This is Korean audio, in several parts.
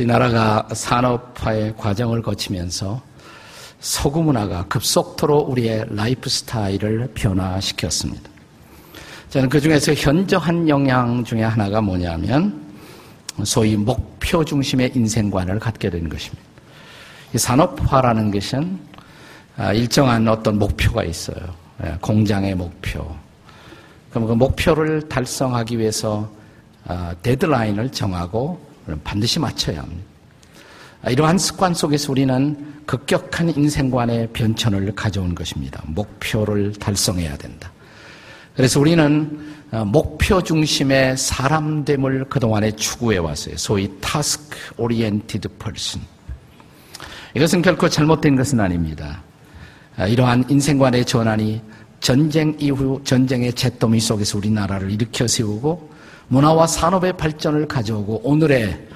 우리나라가 산업화의 과정을 거치면서 서구 문화가 급속도로 우리의 라이프 스타일을 변화시켰습니다. 저는 그 중에서 현저한 영향 중에 하나가 뭐냐면 소위 목표 중심의 인생관을 갖게 된 것입니다. 이 산업화라는 것은 아, 일정한 어떤 목표가 있어요. 예, 공장의 목표. 그럼 그 목표를 달성하기 위해서 아, 데드라인을 정하고 반드시 맞춰야 합니다. 아, 이러한 습관 속에서 우리는 급격한 인생관의 변천을 가져온 것입니다. 목표를 달성해야 된다. 그래서 우리는 어, 목표 중심의 사람됨을 그동안에 추구해 왔어요. 소위 task oriented person. 이것은 결코 잘못된 것은 아닙니다. 아, 이러한 인생관의 전환이 전쟁 이후 전쟁의 잿더미 속에서 우리나라를 일으켜 세우고 문화와 산업의 발전을 가져오고 오늘의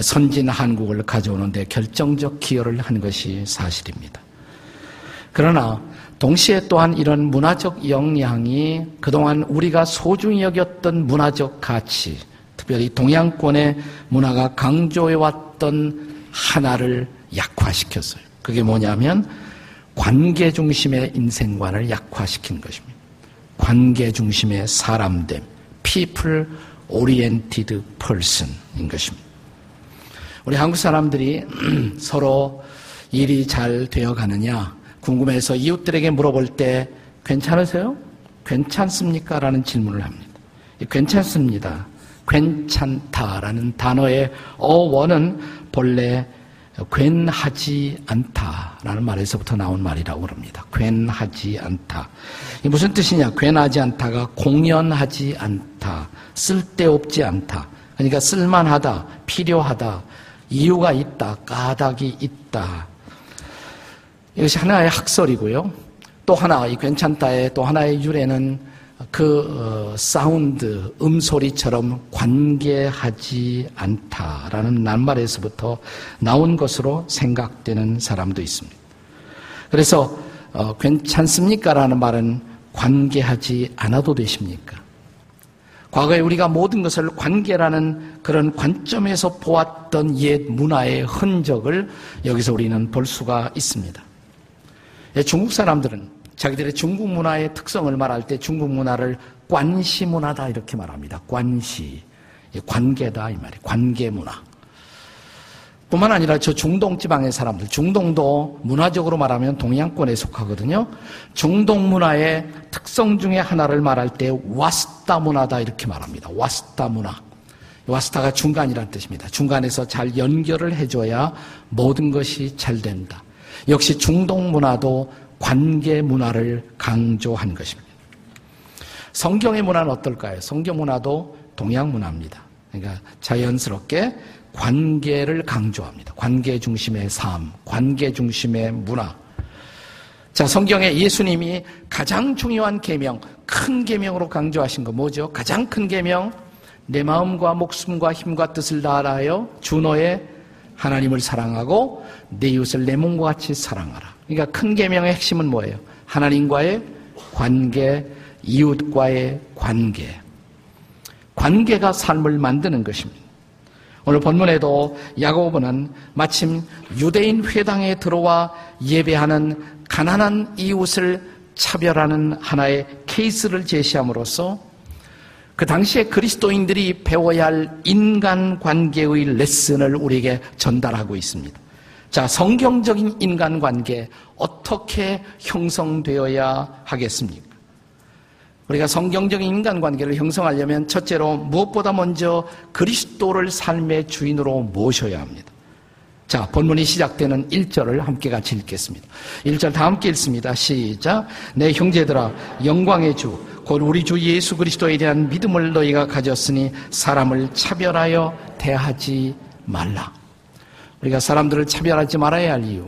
선진 한국을 가져오는데 결정적 기여를 한 것이 사실입니다. 그러나 동시에 또한 이런 문화적 영향이 그동안 우리가 소중히 여겼던 문화적 가치, 특별히 동양권의 문화가 강조해왔던 하나를 약화시켰어요. 그게 뭐냐면 관계 중심의 인생관을 약화시킨 것입니다. 관계 중심의 사람됨, people oriented person인 것입니다. 우리 한국 사람들이 서로 일이 잘 되어 가느냐 궁금해서 이웃들에게 물어볼 때 괜찮으세요? 괜찮습니까? 라는 질문을 합니다. 괜찮습니다. 괜찮다라는 단어의 어원은 본래 괜하지 않다라는 말에서부터 나온 말이라고 그럽니다. 괜하지 않다. 이게 무슨 뜻이냐? 괜하지 않다가 공연하지 않다. 쓸데없지 않다. 그러니까 쓸만하다, 필요하다, 이유가 있다, 까닭이 있다. 이것이 하나의 학설이고요. 또 하나, 이 괜찮다의 또 하나의 유래는 그 어, 사운드, 음소리처럼 관계하지 않다라는 낱말에서부터 나온 것으로 생각되는 사람도 있습니다. 그래서 어, 괜찮습니까 라는 말은 관계하지 않아도 되십니까? 과거에 우리가 모든 것을 관계라는 그런 관점에서 보았던 옛 문화의 흔적을 여기서 우리는 볼 수가 있습니다. 예, 중국 사람들은 자기들의 중국 문화의 특성을 말할 때 중국 문화를 관시 문화다 이렇게 말합니다. 관시. 관계다 이 말이에요. 관계 문화. 뿐만 아니라 저 중동 지방의 사람들, 중동도 문화적으로 말하면 동양권에 속하거든요. 중동 문화의 특성 중에 하나를 말할 때 와스타 문화다 이렇게 말합니다. 와스타 문화. 와스타가 중간이라는 뜻입니다. 중간에서 잘 연결을 해줘야 모든 것이 잘 된다. 역시 중동 문화도 관계 문화를 강조한 것입니다. 성경의 문화는 어떨까요? 성경 문화도 동양 문화입니다. 그러니까 자연스럽게 관계를 강조합니다. 관계 중심의 삶, 관계 중심의 문화. 자, 성경에 예수님이 가장 중요한 계명, 큰 계명으로 강조하신 거 뭐죠? 가장 큰 계명, 내 마음과 목숨과 힘과 뜻을 다하여 주 너의 하나님을 사랑하고 내 이웃을 내 몸과 같이 사랑하라. 그러니까 큰 계명의 핵심은 뭐예요? 하나님과의 관계, 이웃과의 관계. 관계가 삶을 만드는 것입니다. 오늘 본문에도 야고보는 마침 유대인 회당에 들어와 예배하는 가난한 이웃을 차별하는 하나의 케이스를 제시함으로써 그 당시에 그리스도인들이 배워야 할 인간 관계의 레슨을 우리에게 전달하고 있습니다. 자, 성경적인 인간관계 어떻게 형성되어야 하겠습니까? 우리가 성경적인 인간관계를 형성하려면 첫째로 무엇보다 먼저 그리스도를 삶의 주인으로 모셔야 합니다. 자, 본문이 시작되는 1절을 함께 같이 읽겠습니다. 1절 다 함께 읽습니다. 시작. 내 형제들아, 영광의 주, 곧 우리 주 예수 그리스도에 대한 믿음을 너희가 가졌으니 사람을 차별하여 대하지 말라. 우리가 사람들을 차별하지 말아야 할 이유.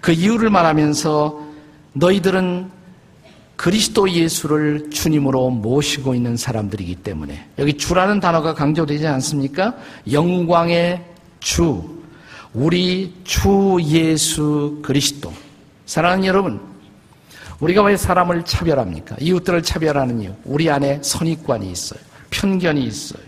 그 이유를 말하면서 너희들은 그리스도 예수를 주님으로 모시고 있는 사람들이기 때문에 여기 주라는 단어가 강조되지 않습니까? 영광의 주, 우리 주 예수 그리스도. 사랑하는 여러분, 우리가 왜 사람을 차별합니까? 이웃들을 차별하는 이유. 우리 안에 선입관이 있어요. 편견이 있어요.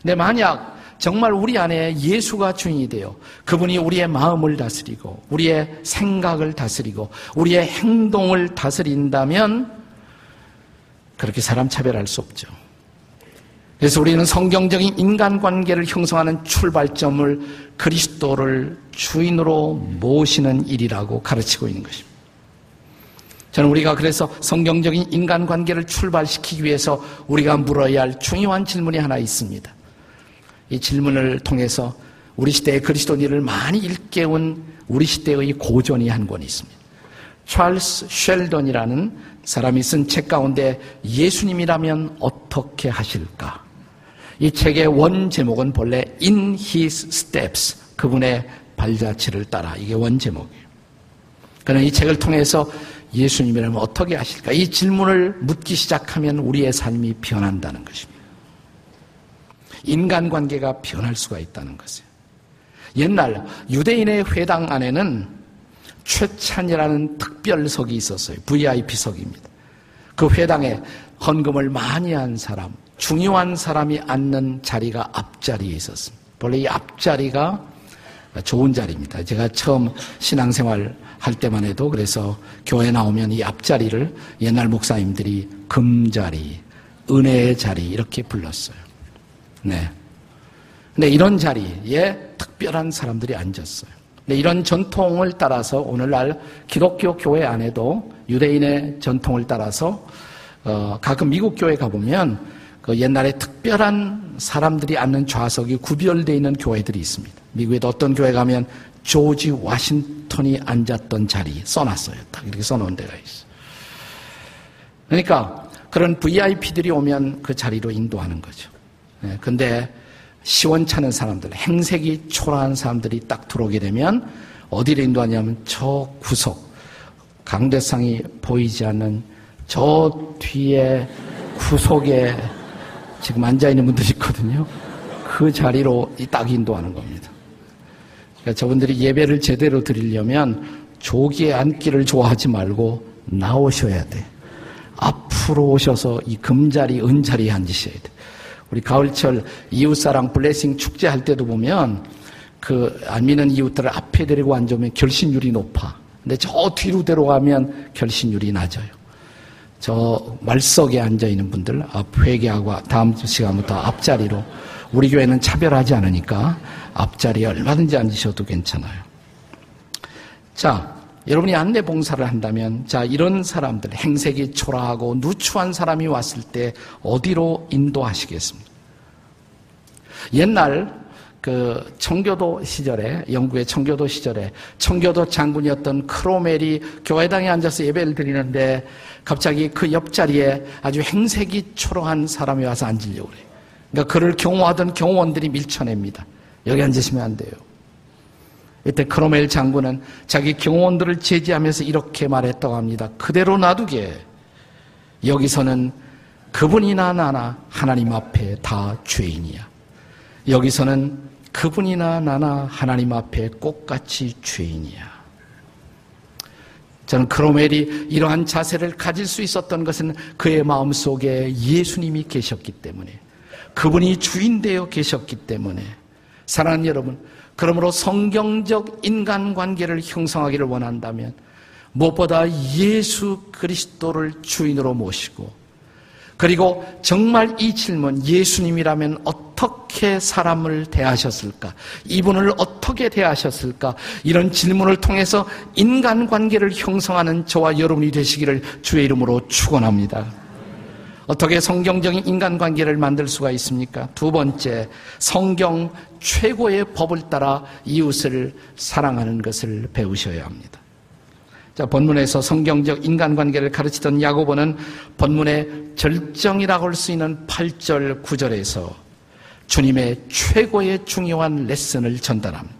근데 만약 정말 우리 안에 예수가 주인이 되어 그분이 우리의 마음을 다스리고 우리의 생각을 다스리고 우리의 행동을 다스린다면 그렇게 사람 차별할 수 없죠. 그래서 우리는 성경적인 인간관계를 형성하는 출발점을 그리스도를 주인으로 모시는 일이라고 가르치고 있는 것입니다. 저는 우리가 그래서 성경적인 인간관계를 출발시키기 위해서 우리가 물어야 할 중요한 질문이 하나 있습니다. 이 질문을 통해서 우리 시대의 그리스도인을 많이 일깨운 우리 시대의 고전이 한 권이 있습니다. 찰스 쉘던이라는 사람이 쓴 책 가운데 예수님이라면 어떻게 하실까? 이 책의 원 제목은 본래 In His Steps, 그분의 발자취를 따라 이게 원 제목이에요. 그러나 이 책을 통해서 예수님이라면 어떻게 하실까? 이 질문을 묻기 시작하면 우리의 삶이 변한다는 것입니다. 인간관계가 변할 수가 있다는 것이에요. 옛날 유대인의 회당 안에는 최찬이라는 특별석이 있었어요. VIP석입니다. 그 회당에 헌금을 많이 한 사람, 중요한 사람이 앉는 자리가 앞자리에 있었습니다. 원래 이 앞자리가 좋은 자리입니다. 제가 처음 신앙생활 할 때만 해도 그래서 교회 나오면 이 앞자리를 옛날 목사님들이 금자리, 은혜의 자리 이렇게 불렀어요. 네. 근데 이런 자리에 특별한 사람들이 앉았어요. 근데 이런 전통을 따라서 오늘날 기독교 교회 안에도 유대인의 전통을 따라서 어, 가끔 미국 교회 가보면 그 옛날에 특별한 사람들이 앉는 좌석이 구별되어 있는 교회들이 있습니다. 미국에도 어떤 교회 가면 조지 와싱턴이 앉았던 자리 써놨어요. 딱 이렇게 써놓은 데가 있어. 그러니까 그런 VIP들이 오면 그 자리로 인도하는 거죠. 네, 근데 시원찮은 사람들, 행색이 초라한 사람들이 딱 들어오게 되면 어디를 인도하냐면 저 구석, 강대상이 보이지 않는 저 뒤에 구석에 지금 앉아있는 분들이 있거든요. 그 자리로 딱 인도하는 겁니다. 그러니까 저분들이 예배를 제대로 드리려면 조기에 앉기를 좋아하지 말고 나오셔야 돼. 앞으로 오셔서 이 금자리, 은자리에 앉으셔야 돼. 우리 가을철 이웃사랑 블레싱 축제 할 때도 보면 그 안 믿는 이웃들을 앞에 데리고 앉으면 결신율이 높아. 근데 저 뒤로 데려가면 결신율이 낮아요. 저 말석에 앉아 있는 분들 앞 회개하고 다음 시간부터 앞자리로 우리 교회는 차별하지 않으니까 앞자리에 얼마든지 앉으셔도 괜찮아요. 자, 여러분이 안내 봉사를 한다면 자 이런 사람들 행색이 초라하고 누추한 사람이 왔을 때 어디로 인도하시겠습니까? 옛날 그 청교도 시절에 영국의 청교도 시절에 청교도 장군이었던 크로멜이 교회당에 앉아서 예배를 드리는데 갑자기 그 옆자리에 아주 행색이 초라한 사람이 와서 앉으려고 그래요. 그러니까 그를 경호하던 경호원들이 밀쳐냅니다. 여기 앉으시면 안 돼요. 이때 크로멜 장군은 자기 경호원들을 제지하면서 이렇게 말했다고 합니다. 그대로 놔두게. 여기서는 그분이나 나나 하나님 앞에 다 죄인이야. 여기서는 그분이나 나나 하나님 앞에 똑같이 죄인이야. 저는 크로멜이 이러한 자세를 가질 수 있었던 것은 그의 마음 속에 예수님이 계셨기 때문에 그분이 주인 되어 계셨기 때문에 사랑하는 여러분, 그러므로 성경적 인간관계를 형성하기를 원한다면 무엇보다 예수 그리스도를 주인으로 모시고 그리고 정말 이 질문 예수님이라면 어떻게 사람을 대하셨을까? 이분을 어떻게 대하셨을까? 이런 질문을 통해서 인간관계를 형성하는 저와 여러분이 되시기를 주의 이름으로 축원합니다. 어떻게 성경적인 인간관계를 만들 수가 있습니까? 두 번째, 성경 최고의 법을 따라 이웃을 사랑하는 것을 배우셔야 합니다. 자, 본문에서 성경적 인간관계를 가르치던 야고보는 본문의 절정이라고 할 수 있는 8절, 9절에서 주님의 최고의 중요한 레슨을 전달합니다.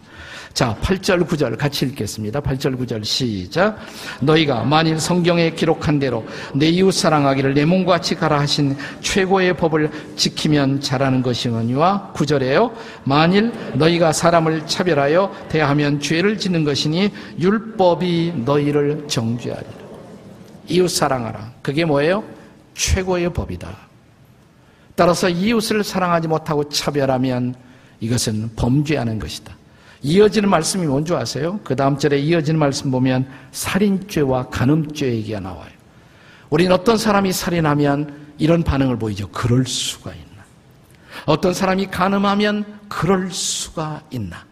자, 8절, 9절 같이 읽겠습니다. 8절, 9절 시작. 너희가 만일 성경에 기록한 대로 내 이웃 사랑하기를 내 몸과 같이 가라 하신 최고의 법을 지키면 잘하는 것이거니와 9절에요. 만일 너희가 사람을 차별하여 대하면 죄를 짓는 것이니 율법이 너희를 정죄하리라. 이웃 사랑하라. 그게 뭐예요? 최고의 법이다. 따라서 이웃을 사랑하지 못하고 차별하면 이것은 범죄하는 것이다. 이어지는 말씀이 뭔지 아세요? 그 다음 절에 이어지는 말씀 보면 살인죄와 간음죄 얘기가 나와요. 우리는 어떤 사람이 살인하면 이런 반응을 보이죠. 그럴 수가 있나. 어떤 사람이 간음하면 그럴 수가 있나.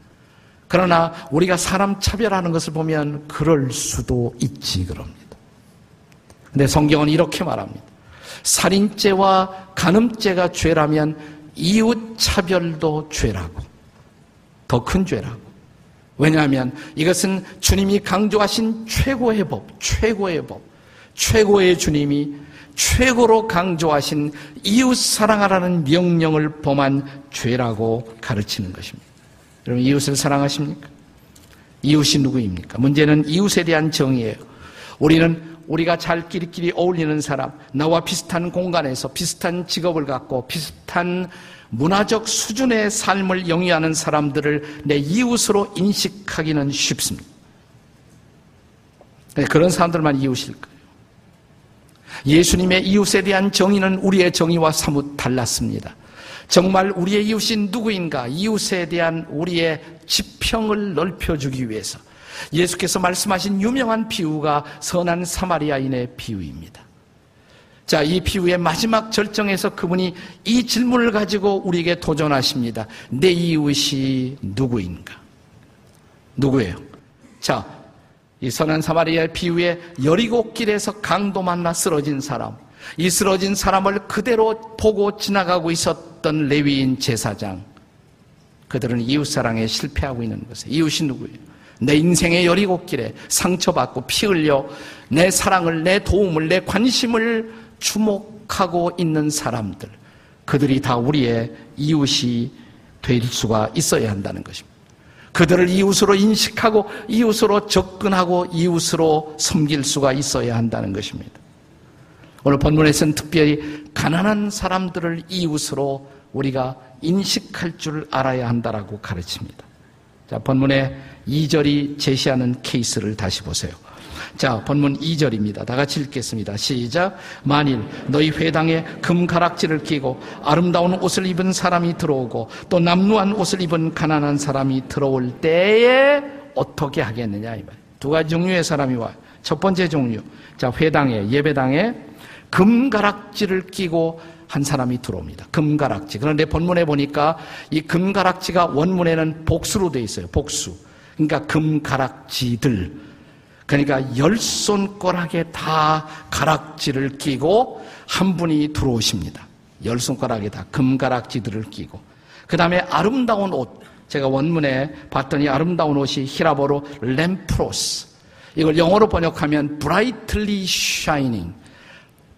그러나 우리가 사람 차별하는 것을 보면 그럴 수도 있지 그럽니다. 근데 성경은 이렇게 말합니다. 살인죄와 간음죄가 죄라면 이웃 차별도 죄라고. 더 큰 죄라고. 왜냐하면 이것은 주님이 강조하신 최고의 법, 최고의 법, 최고의 주님이 최고로 강조하신 이웃 사랑하라는 명령을 범한 죄라고 가르치는 것입니다. 여러분, 이웃을 사랑하십니까? 이웃이 누구입니까? 문제는 이웃에 대한 정의예요. 우리는 우리가 잘 끼리끼리 어울리는 사람, 나와 비슷한 공간에서 비슷한 직업을 갖고 비슷한 문화적 수준의 삶을 영위하는 사람들을 내 이웃으로 인식하기는 쉽습니다. 그런 사람들만 이웃일 거예요. 예수님의 이웃에 대한 정의는 우리의 정의와 사뭇 달랐습니다. 정말 우리의 이웃이 누구인가? 이웃에 대한 우리의 지평을 넓혀주기 위해서 예수께서 말씀하신 유명한 비유가 선한 사마리아인의 비유입니다. 자, 이 비유의 마지막 절정에서 그분이 이 질문을 가지고 우리에게 도전하십니다. 내 이웃이 누구인가? 누구예요? 자, 이 선한 사마리아의 비유에 여리고 길에서 강도 만나 쓰러진 사람, 이 쓰러진 사람을 그대로 보고 지나가고 있었던 레위인 제사장, 그들은 이웃 사랑에 실패하고 있는 것에 이웃이 누구예요? 내 인생의 여리고 길에 상처받고 피 흘려 내 사랑을, 내 도움을, 내 관심을 주목하고 있는 사람들, 그들이 다 우리의 이웃이 될 수가 있어야 한다는 것입니다. 그들을 이웃으로 인식하고 이웃으로 접근하고 이웃으로 섬길 수가 있어야 한다는 것입니다. 오늘 본문에서는 특별히 가난한 사람들을 이웃으로 우리가 인식할 줄 알아야 한다라고 가르칩니다. 자, 본문의 2절이 제시하는 케이스를 다시 보세요. 자, 본문 2절입니다. 다 같이 읽겠습니다. 시작. 만일 너희 회당에 금 가락지를 끼고 아름다운 옷을 입은 사람이 들어오고 또 남루한 옷을 입은 가난한 사람이 들어올 때에 어떻게 하겠느냐 이 말. 두 가지 종류의 사람이 와요. 첫 번째 종류. 자, 회당에 예배당에 금 가락지를 끼고 한 사람이 들어옵니다. 금가락지. 그런데 본문에 보니까 이 금가락지가 원문에는 복수로 되어 있어요. 복수. 그러니까 금가락지들. 그러니까 열 손가락에 다 가락지를 끼고 한 분이 들어오십니다. 열 손가락에 다 금가락지들을 끼고. 그 다음에 아름다운 옷. 제가 원문에 봤더니 아름다운 옷이 히라보로 램프로스. 이걸 영어로 번역하면 brightly shining.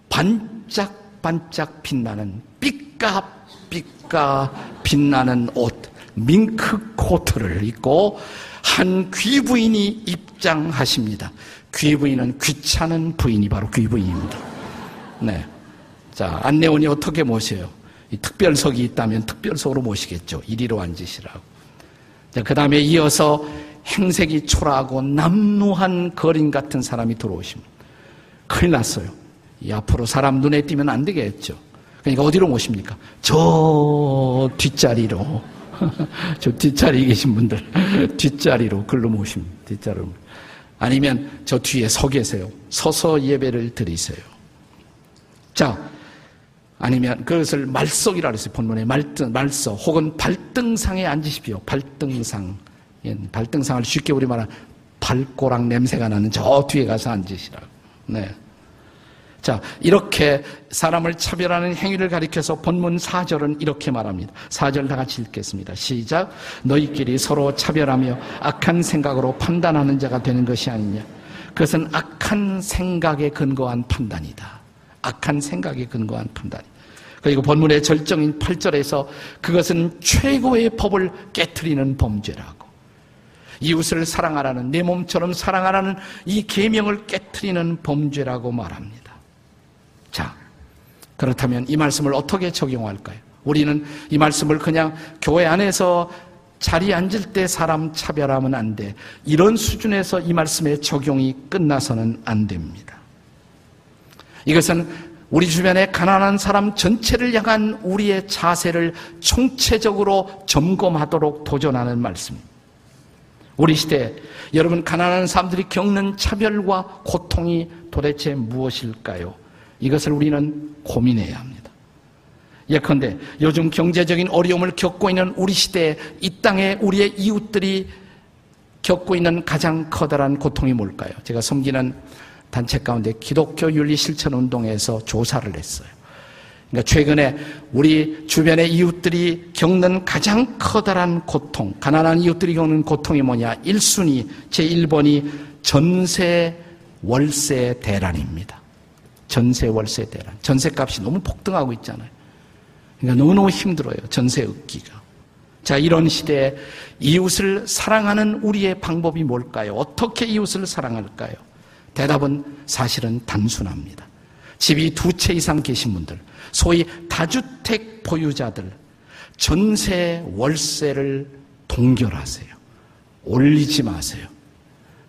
반짝 반짝 빛나는 삐까삐까 빛나는 옷. 밍크 코트를 입고 한 귀부인이 입장하십니다. 귀부인은 귀찮은 부인이 바로 귀부인입니다. 네. 자, 안내원이 어떻게 모셔요? 특별석이 있다면 특별석으로 모시겠죠. 이리로 앉으시라고. 자, 그 다음에 이어서 행색이 초라하고 남루한 거린 같은 사람이 들어오십니다. 큰일 났어요. 이 앞으로 사람 눈에 띄면 안 되겠죠. 그러니까 어디로 모십니까? 저 뒷자리로. 저 뒷자리에 계신 분들 뒷자리로 글로 모십니다. 뒷자리로. 아니면 저 뒤에 서 계세요. 서서 예배를 드리세요. 자, 아니면 그것을 말석이라 그랬어요. 본문에 말등, 말석 혹은 발등상에 앉으십시오. 발등상. 예, 발등상을 쉽게 우리 말하는 발꼬락 냄새가 나는 저 뒤에 가서 앉으시라고. 네. 자, 이렇게 사람을 차별하는 행위를 가리켜서 본문 4절은 이렇게 말합니다. 4절 다 같이 읽겠습니다. 시작. 너희끼리 서로 차별하며 악한 생각으로 판단하는 자가 되는 것이 아니냐. 그것은 악한 생각에 근거한 판단이다. 악한 생각에 근거한 판단. 그리고 본문의 절정인 8절에서 그것은 최고의 법을 깨뜨리는 범죄라고. 이웃을 사랑하라는 내 몸처럼 사랑하라는 이 계명을 깨뜨리는 범죄라고 말합니다. 자, 그렇다면 이 말씀을 어떻게 적용할까요? 우리는 이 말씀을 그냥 교회 안에서 자리에 앉을 때 사람 차별하면 안 돼. 이런 수준에서 이 말씀의 적용이 끝나서는 안 됩니다. 이것은 우리 주변의 가난한 사람 전체를 향한 우리의 자세를 총체적으로 점검하도록 도전하는 말씀입니다. 우리 시대 여러분 가난한 사람들이 겪는 차별과 고통이 도대체 무엇일까요? 이것을 우리는 고민해야 합니다. 예컨대 요즘 경제적인 어려움을 겪고 있는 우리 시대에 이 땅에 우리의 이웃들이 겪고 있는 가장 커다란 고통이 뭘까요? 제가 섬기는 단체 가운데 기독교 윤리 실천 운동에서 조사를 했어요. 그러니까 최근에 우리 주변의 이웃들이 겪는 가장 커다란 고통, 가난한 이웃들이 겪는 고통이 뭐냐? 1순위, 제1번이 전세 월세 대란입니다. 전세 월세 대란. 전세 값이 너무 폭등하고 있잖아요. 그러니까 너무너무 힘들어요. 전세 얻기가. 자, 이런 시대에 이웃을 사랑하는 우리의 방법이 뭘까요? 어떻게 이웃을 사랑할까요? 대답은 사실은 단순합니다. 집이 두 채 이상 계신 분들, 소위 다주택 보유자들, 전세 월세를 동결하세요. 올리지 마세요.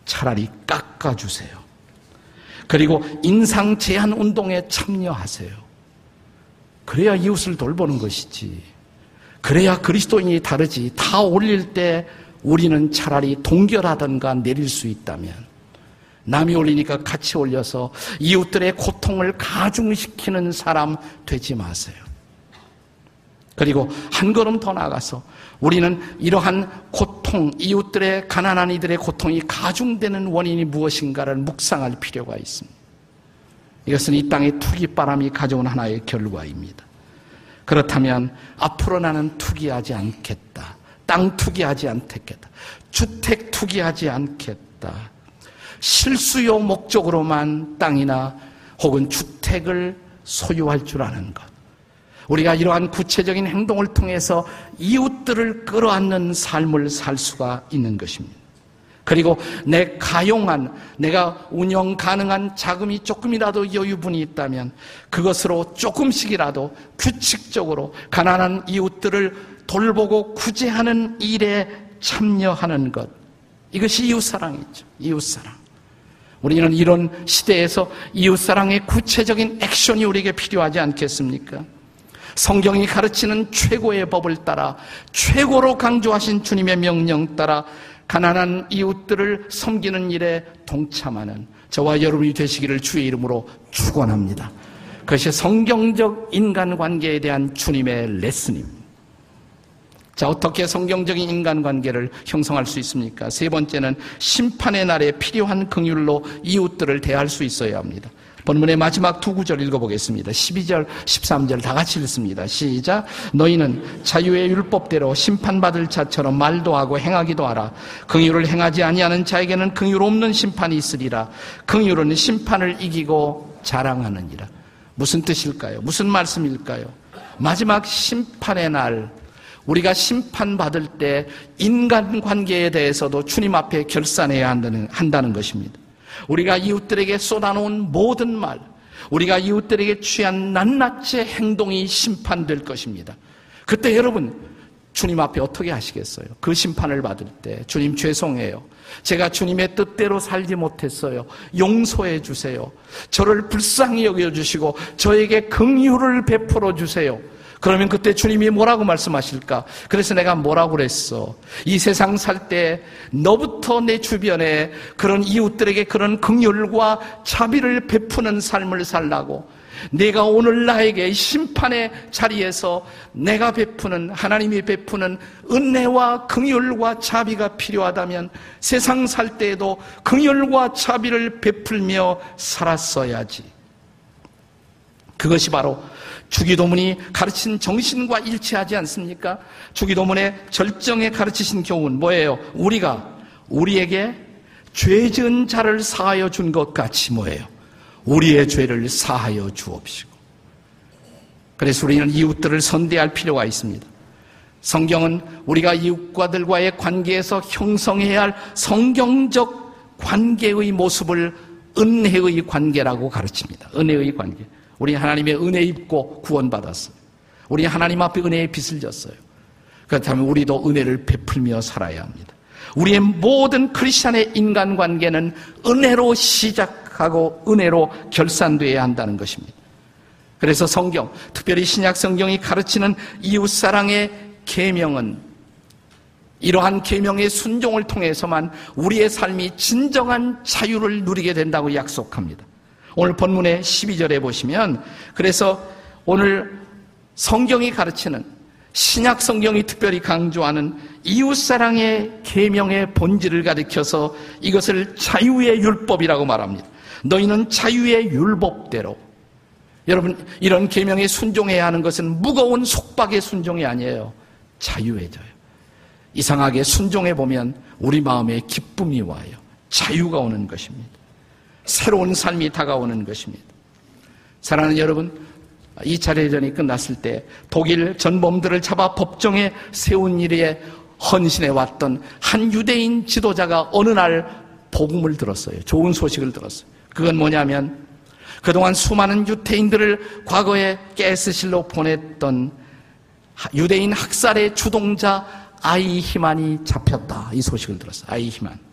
차라리 깎아주세요. 그리고 인상 제한 운동에 참여하세요. 그래야 이웃을 돌보는 것이지. 그래야 그리스도인이 다르지. 다 올릴 때 우리는 차라리 동결하던가 내릴 수 있다면 남이 올리니까 같이 올려서 이웃들의 고통을 가중시키는 사람 되지 마세요. 그리고 한 걸음 더 나가서 우리는 이러한 고 통, 이웃들의 가난한 이들의 고통이 가중되는 원인이 무엇인가를 묵상할 필요가 있습니다. 이것은 이 땅의 투기 바람이 가져온 하나의 결과입니다. 그렇다면 앞으로 나는 투기하지 않겠다. 땅 투기하지 않겠다. 주택 투기하지 않겠다. 실수요 목적으로만 땅이나 혹은 주택을 소유할 줄 아는 것. 우리가 이러한 구체적인 행동을 통해서 이웃들을 끌어안는 삶을 살 수가 있는 것입니다. 그리고 내 가용한, 내가 운영 가능한 자금이 조금이라도 여유분이 있다면 그것으로 조금씩이라도 규칙적으로 가난한 이웃들을 돌보고 구제하는 일에 참여하는 것. 이것이 이웃사랑이죠. 이웃사랑. 우리는 이런 시대에서 이웃사랑의 구체적인 액션이 우리에게 필요하지 않겠습니까? 성경이 가르치는 최고의 법을 따라 최고로 강조하신 주님의 명령 따라 가난한 이웃들을 섬기는 일에 동참하는 저와 여러분이 되시기를 주의 이름으로 축원합니다. 그것이 성경적 인간관계에 대한 주님의 레슨입니다. 자, 어떻게 성경적인 인간관계를 형성할 수 있습니까? 세 번째는 심판의 날에 필요한 긍휼로 이웃들을 대할 수 있어야 합니다. 본문의 마지막 두 구절 읽어보겠습니다. 12절, 13절 다 같이 읽습니다. 시작. 너희는 자유의 율법대로 심판받을 자처럼 말도 하고 행하기도 하라. 긍휼을 행하지 아니하는 자에게는 긍휼 없는 심판이 있으리라. 긍휼은 심판을 이기고 자랑하느니라. 무슨 뜻일까요? 무슨 말씀일까요? 마지막 심판의 날 우리가 심판받을 때 인간 관계에 대해서도 주님 앞에 결산해야 한다는, 한다는 것입니다. 우리가 이웃들에게 쏟아놓은 모든 말, 우리가 이웃들에게 취한 낱낱의 행동이 심판될 것입니다. 그때 여러분, 주님 앞에 어떻게 하시겠어요? 그 심판을 받을 때, 주님 죄송해요. 제가 주님의 뜻대로 살지 못했어요. 용서해 주세요. 저를 불쌍히 여겨주시고, 저에게 긍휼을 베풀어 주세요. 그러면 그때 주님이 뭐라고 말씀하실까? 그래서 내가 뭐라고 그랬어? 이 세상 살 때 너부터 내 주변에 그런 이웃들에게 그런 긍휼과 자비를 베푸는 삶을 살라고 내가 오늘 나에게 심판의 자리에서 내가 베푸는 하나님이 베푸는 은혜와 긍휼과 자비가 필요하다면 세상 살 때에도 긍휼과 자비를 베풀며 살았어야지. 그것이 바로 주기도문이 가르친 정신과 일치하지 않습니까? 주기도문의 절정에 가르치신 교훈 뭐예요? 우리가 우리에게 죄 지은 자를 사하여 준 것 같이 뭐예요? 우리의 죄를 사하여 주옵시고. 그래서 우리는 이웃들을 선대할 필요가 있습니다. 성경은 우리가 이웃과들과의 관계에서 형성해야 할 성경적 관계의 모습을 은혜의 관계라고 가르칩니다. 은혜의 관계. 우리 하나님의 은혜 입고 구원받았어요. 우리 하나님 앞에 은혜의 빚을 졌어요. 그렇다면 우리도 은혜를 베풀며 살아야 합니다. 우리의 모든 크리스천의 인간관계는 은혜로 시작하고 은혜로 결산되어야 한다는 것입니다. 그래서 성경, 특별히 신약 성경이 가르치는 이웃 사랑의 계명은 이러한 계명의 순종을 통해서만 우리의 삶이 진정한 자유를 누리게 된다고 약속합니다. 오늘 본문의 12절에 보시면 그래서 오늘 성경이 가르치는 신약 성경이 특별히 강조하는 이웃 사랑의 계명의 본질을 가리켜서 이것을 자유의 율법이라고 말합니다. 너희는 자유의 율법대로 여러분 이런 계명에 순종해야 하는 것은 무거운 속박의 순종이 아니에요. 자유해져요. 이상하게 순종해 보면 우리 마음에 기쁨이 와요. 자유가 오는 것입니다. 새로운 삶이 다가오는 것입니다. 사랑하는 여러분, 2차 대전이 끝났을 때 독일 전범들을 잡아 법정에 세운 일에 헌신해 왔던 한 유대인 지도자가 어느 날 복음을 들었어요. 좋은 소식을 들었어요. 그건 뭐냐면 그동안 수많은 유태인들을 과거에 가스실로 보냈던 유대인 학살의 주동자 아이히만이 잡혔다. 이 소식을 들었어요. 아이히만.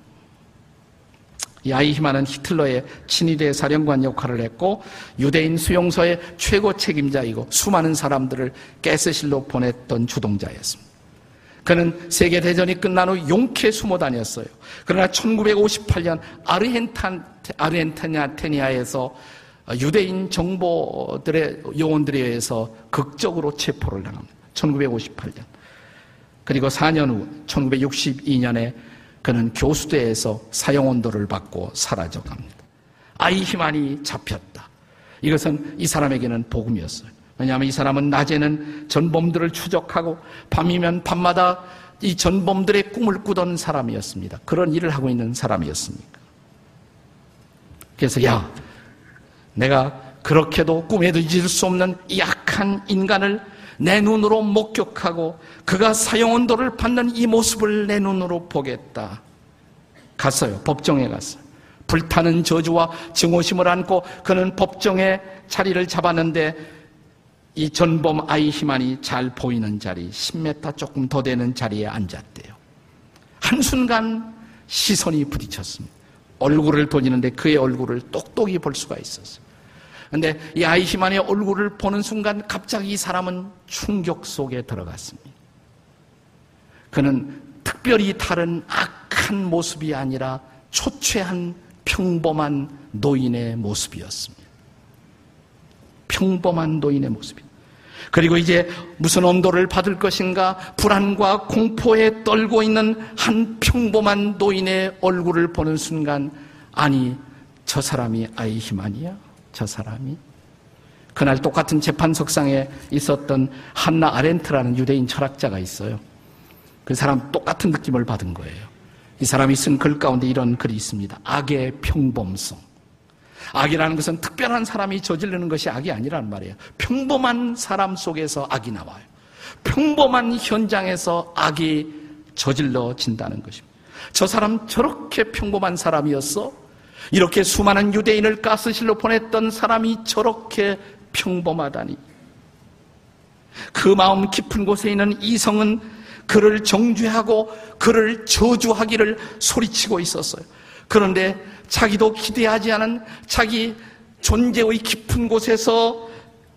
이 아이히만은 히틀러의 친위대 사령관 역할을 했고 유대인 수용소의 최고 책임자이고 수많은 사람들을 가스실로 보냈던 주동자였습니다. 그는 세계대전이 끝난 후 용케 숨어 다녔어요. 그러나 1958년 아르헨탄, 아르헨티나에서 유대인 정보들의 요원들에 의해서 극적으로 체포를 당합니다. 1958년. 그리고 4년 후 1962년에 그는 교수대에서 사형원도를 받고 사라져 갑니다. 아이 희만이 잡혔다. 이것은 이 사람에게는 복음이었어요. 왜냐하면 이 사람은 낮에는 전범들을 추적하고 밤이면 밤마다 이 전범들의 꿈을 꾸던 사람이었습니다. 그런 일을 하고 있는 사람이었습니까? 그래서 야, 내가 그렇게도 꿈에도 잊을 수 없는 약한 인간을 내 눈으로 목격하고 그가 사형원도를 받는 이 모습을 내 눈으로 보겠다. 갔어요. 법정에 갔어요. 불타는 저주와 증오심을 안고 그는 법정에 자리를 잡았는데 이 전범 아이 희만이 잘 보이는 자리, 10m 조금 더 되는 자리에 앉았대요. 한순간 시선이 부딪혔습니다. 얼굴을 보지는데 그의 얼굴을 똑똑히 볼 수가 있었어요. 근데 이 아이시만의 얼굴을 보는 순간 갑자기 이 사람은 충격 속에 들어갔습니다. 그는 특별히 다른 악한 모습이 아니라 초췌한 평범한 노인의 모습이었습니다. 평범한 노인의 모습이. 그리고 이제 무슨 온도를 받을 것인가 불안과 공포에 떨고 있는 한 평범한 노인의 얼굴을 보는 순간 아니 저 사람이 아이히만이야? 저 사람이 그날 똑같은 재판석상에 있었던 한나 아렌트라는 유대인 철학자가 있어요. 그 사람 똑같은 느낌을 받은 거예요. 이 사람이 쓴 글 가운데 이런 글이 있습니다. 악의 평범성. 악이라는 것은 특별한 사람이 저지르는 것이 악이 아니라는 말이에요. 평범한 사람 속에서 악이 나와요. 평범한 현장에서 악이 저질러진다는 것입니다. 저 사람 저렇게 평범한 사람이었어? 이렇게 수많은 유대인을 가스실로 보냈던 사람이 저렇게 평범하다니. 그 마음 깊은 곳에 있는 이성은 그를 정죄하고 그를 저주하기를 소리치고 있었어요. 그런데 자기도 기대하지 않은 자기 존재의 깊은 곳에서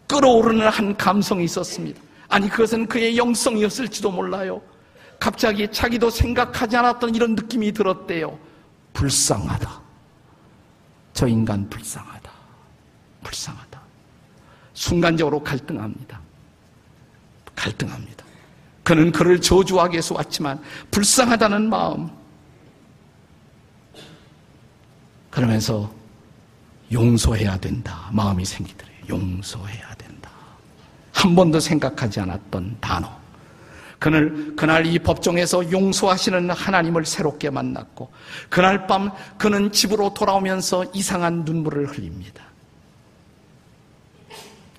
끌어오르는 한 감성이 있었습니다. 아니, 그것은 그의 영성이었을지도 몰라요. 갑자기 자기도 생각하지 않았던 이런 느낌이 들었대요. 불쌍하다. 저 인간 불쌍하다. 불쌍하다. 순간적으로 갈등합니다. 갈등합니다. 그는 그를 저주하기 위해서 왔지만 불쌍하다는 마음. 그러면서 용서해야 된다. 마음이 생기더래요. 용서해야 된다. 한 번도 생각하지 않았던 단어. 그날, 그날 이 법정에서 용서하시는 하나님을 새롭게 만났고, 그날 밤 그는 집으로 돌아오면서 이상한 눈물을 흘립니다.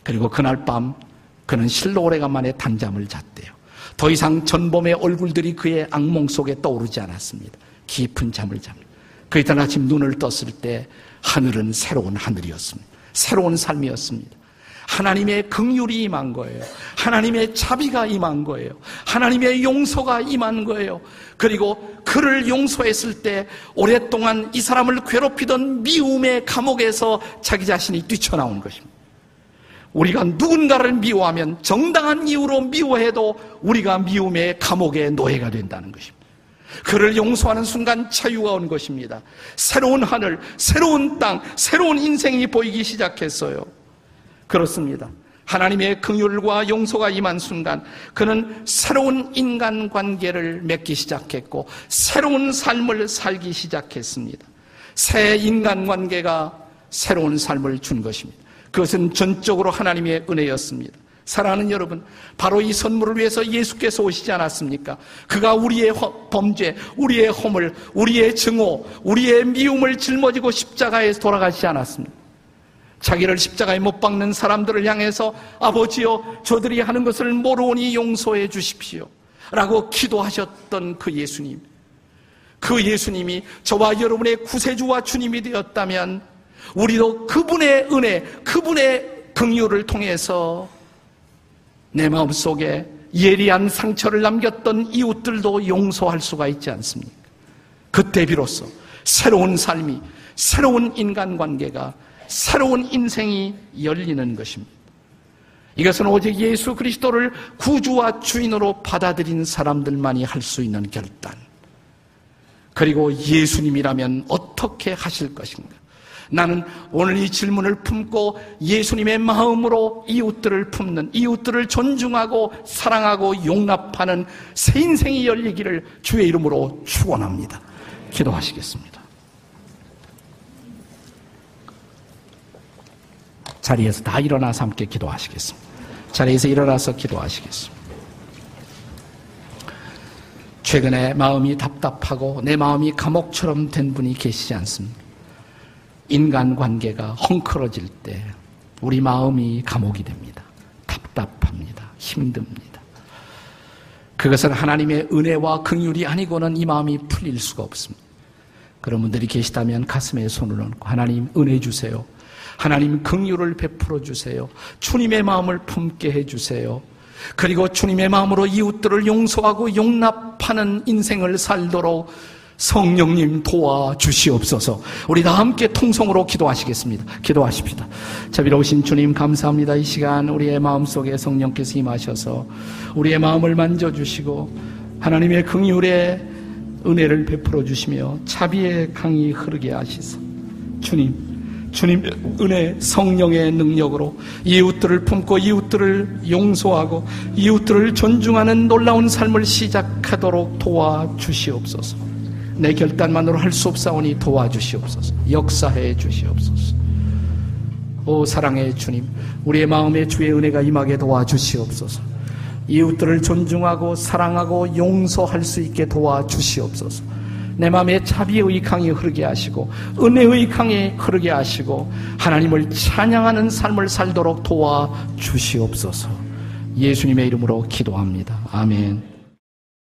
그리고 그날 밤 그는 실로 오래간만에 단잠을 잤대요. 더 이상 전범의 얼굴들이 그의 악몽 속에 떠오르지 않았습니다. 깊은 잠을 잡니다. 그 이튿 아침 눈을 떴을 때 하늘은 새로운 하늘이었습니다. 새로운 삶이었습니다. 하나님의 긍휼이 임한 거예요. 하나님의 자비가 임한 거예요. 하나님의 용서가 임한 거예요. 그리고 그를 용서했을 때 오랫동안 이 사람을 괴롭히던 미움의 감옥에서 자기 자신이 뛰쳐나온 것입니다. 우리가 누군가를 미워하면 정당한 이유로 미워해도 우리가 미움의 감옥의 노예가 된다는 것입니다. 그를 용서하는 순간 자유가 온 것입니다. 새로운 하늘, 새로운 땅, 새로운 인생이 보이기 시작했어요. 그렇습니다. 하나님의 긍휼과 용서가 임한 순간 그는 새로운 인간 관계를 맺기 시작했고 새로운 삶을 살기 시작했습니다. 새 인간 관계가 새로운 삶을 준 것입니다. 그것은 전적으로 하나님의 은혜였습니다. 사랑하는 여러분, 바로 이 선물을 위해서 예수께서 오시지 않았습니까? 그가 우리의 범죄, 우리의 허물, 우리의 증오, 우리의 미움을 짊어지고 십자가에 돌아가시지 않았습니까? 자기를 십자가에 못 박는 사람들을 향해서 아버지여 저들이 하는 것을 모르오니 용서해 주십시오. 라고 기도하셨던 그 예수님. 그 예수님이 저와 여러분의 구세주와 주님이 되었다면 우리도 그분의 은혜, 그분의 긍휼을 통해서 내 마음 속에 예리한 상처를 남겼던 이웃들도 용서할 수가 있지 않습니까? 그때 비로소 새로운 삶이, 새로운 인간관계가, 새로운 인생이 열리는 것입니다. 이것은 오직 예수 그리스도를 구주와 주인으로 받아들인 사람들만이 할 수 있는 결단. 그리고 예수님이라면 어떻게 하실 것인가? 나는 오늘 이 질문을 품고 예수님의 마음으로 이웃들을 품는, 이웃들을 존중하고 사랑하고 용납하는 새 인생이 열리기를 주의 이름으로 축원합니다. 기도하시겠습니다. 자리에서 다 일어나서 함께 기도하시겠습니다. 자리에서 일어나서 기도하시겠습니다. 최근에 마음이 답답하고 내 마음이 감옥처럼 된 분이 계시지 않습니까? 인간관계가 헝클어질 때 우리 마음이 감옥이 됩니다. 답답합니다. 힘듭니다. 그것은 하나님의 은혜와 긍휼이 아니고는 이 마음이 풀릴 수가 없습니다. 그런 분들이 계시다면 가슴에 손을 얹고 하나님 은혜 주세요. 하나님 긍휼을 베풀어 주세요. 주님의 마음을 품게 해 주세요. 그리고 주님의 마음으로 이웃들을 용서하고 용납하는 인생을 살도록 성령님 도와 주시옵소서. 우리 다 함께 통성으로 기도하시겠습니다. 기도하십시다. 자비로우신 주님 감사합니다. 이 시간 우리의 마음속에 성령께서 임하셔서 우리의 마음을 만져 주시고 하나님의 긍휼의 은혜를 베풀어 주시며 자비의 강이 흐르게 하시소. 주님, 주님 은혜 성령의 능력으로 이웃들을 품고 이웃들을 용서하고 이웃들을 존중하는 놀라운 삶을 시작하도록 도와 주시옵소서. 내 결단만으로 할 수 없사오니 도와주시옵소서. 역사해 주시옵소서. 오 사랑의 주님, 우리의 마음에 주의 은혜가 임하게 도와주시옵소서. 이웃들을 존중하고 사랑하고 용서할 수 있게 도와주시옵소서. 내 마음에 자비의 강이 흐르게 하시고 은혜의 강이 흐르게 하시고 하나님을 찬양하는 삶을 살도록 도와 주시옵소서. 예수님의 이름으로 기도합니다. 아멘.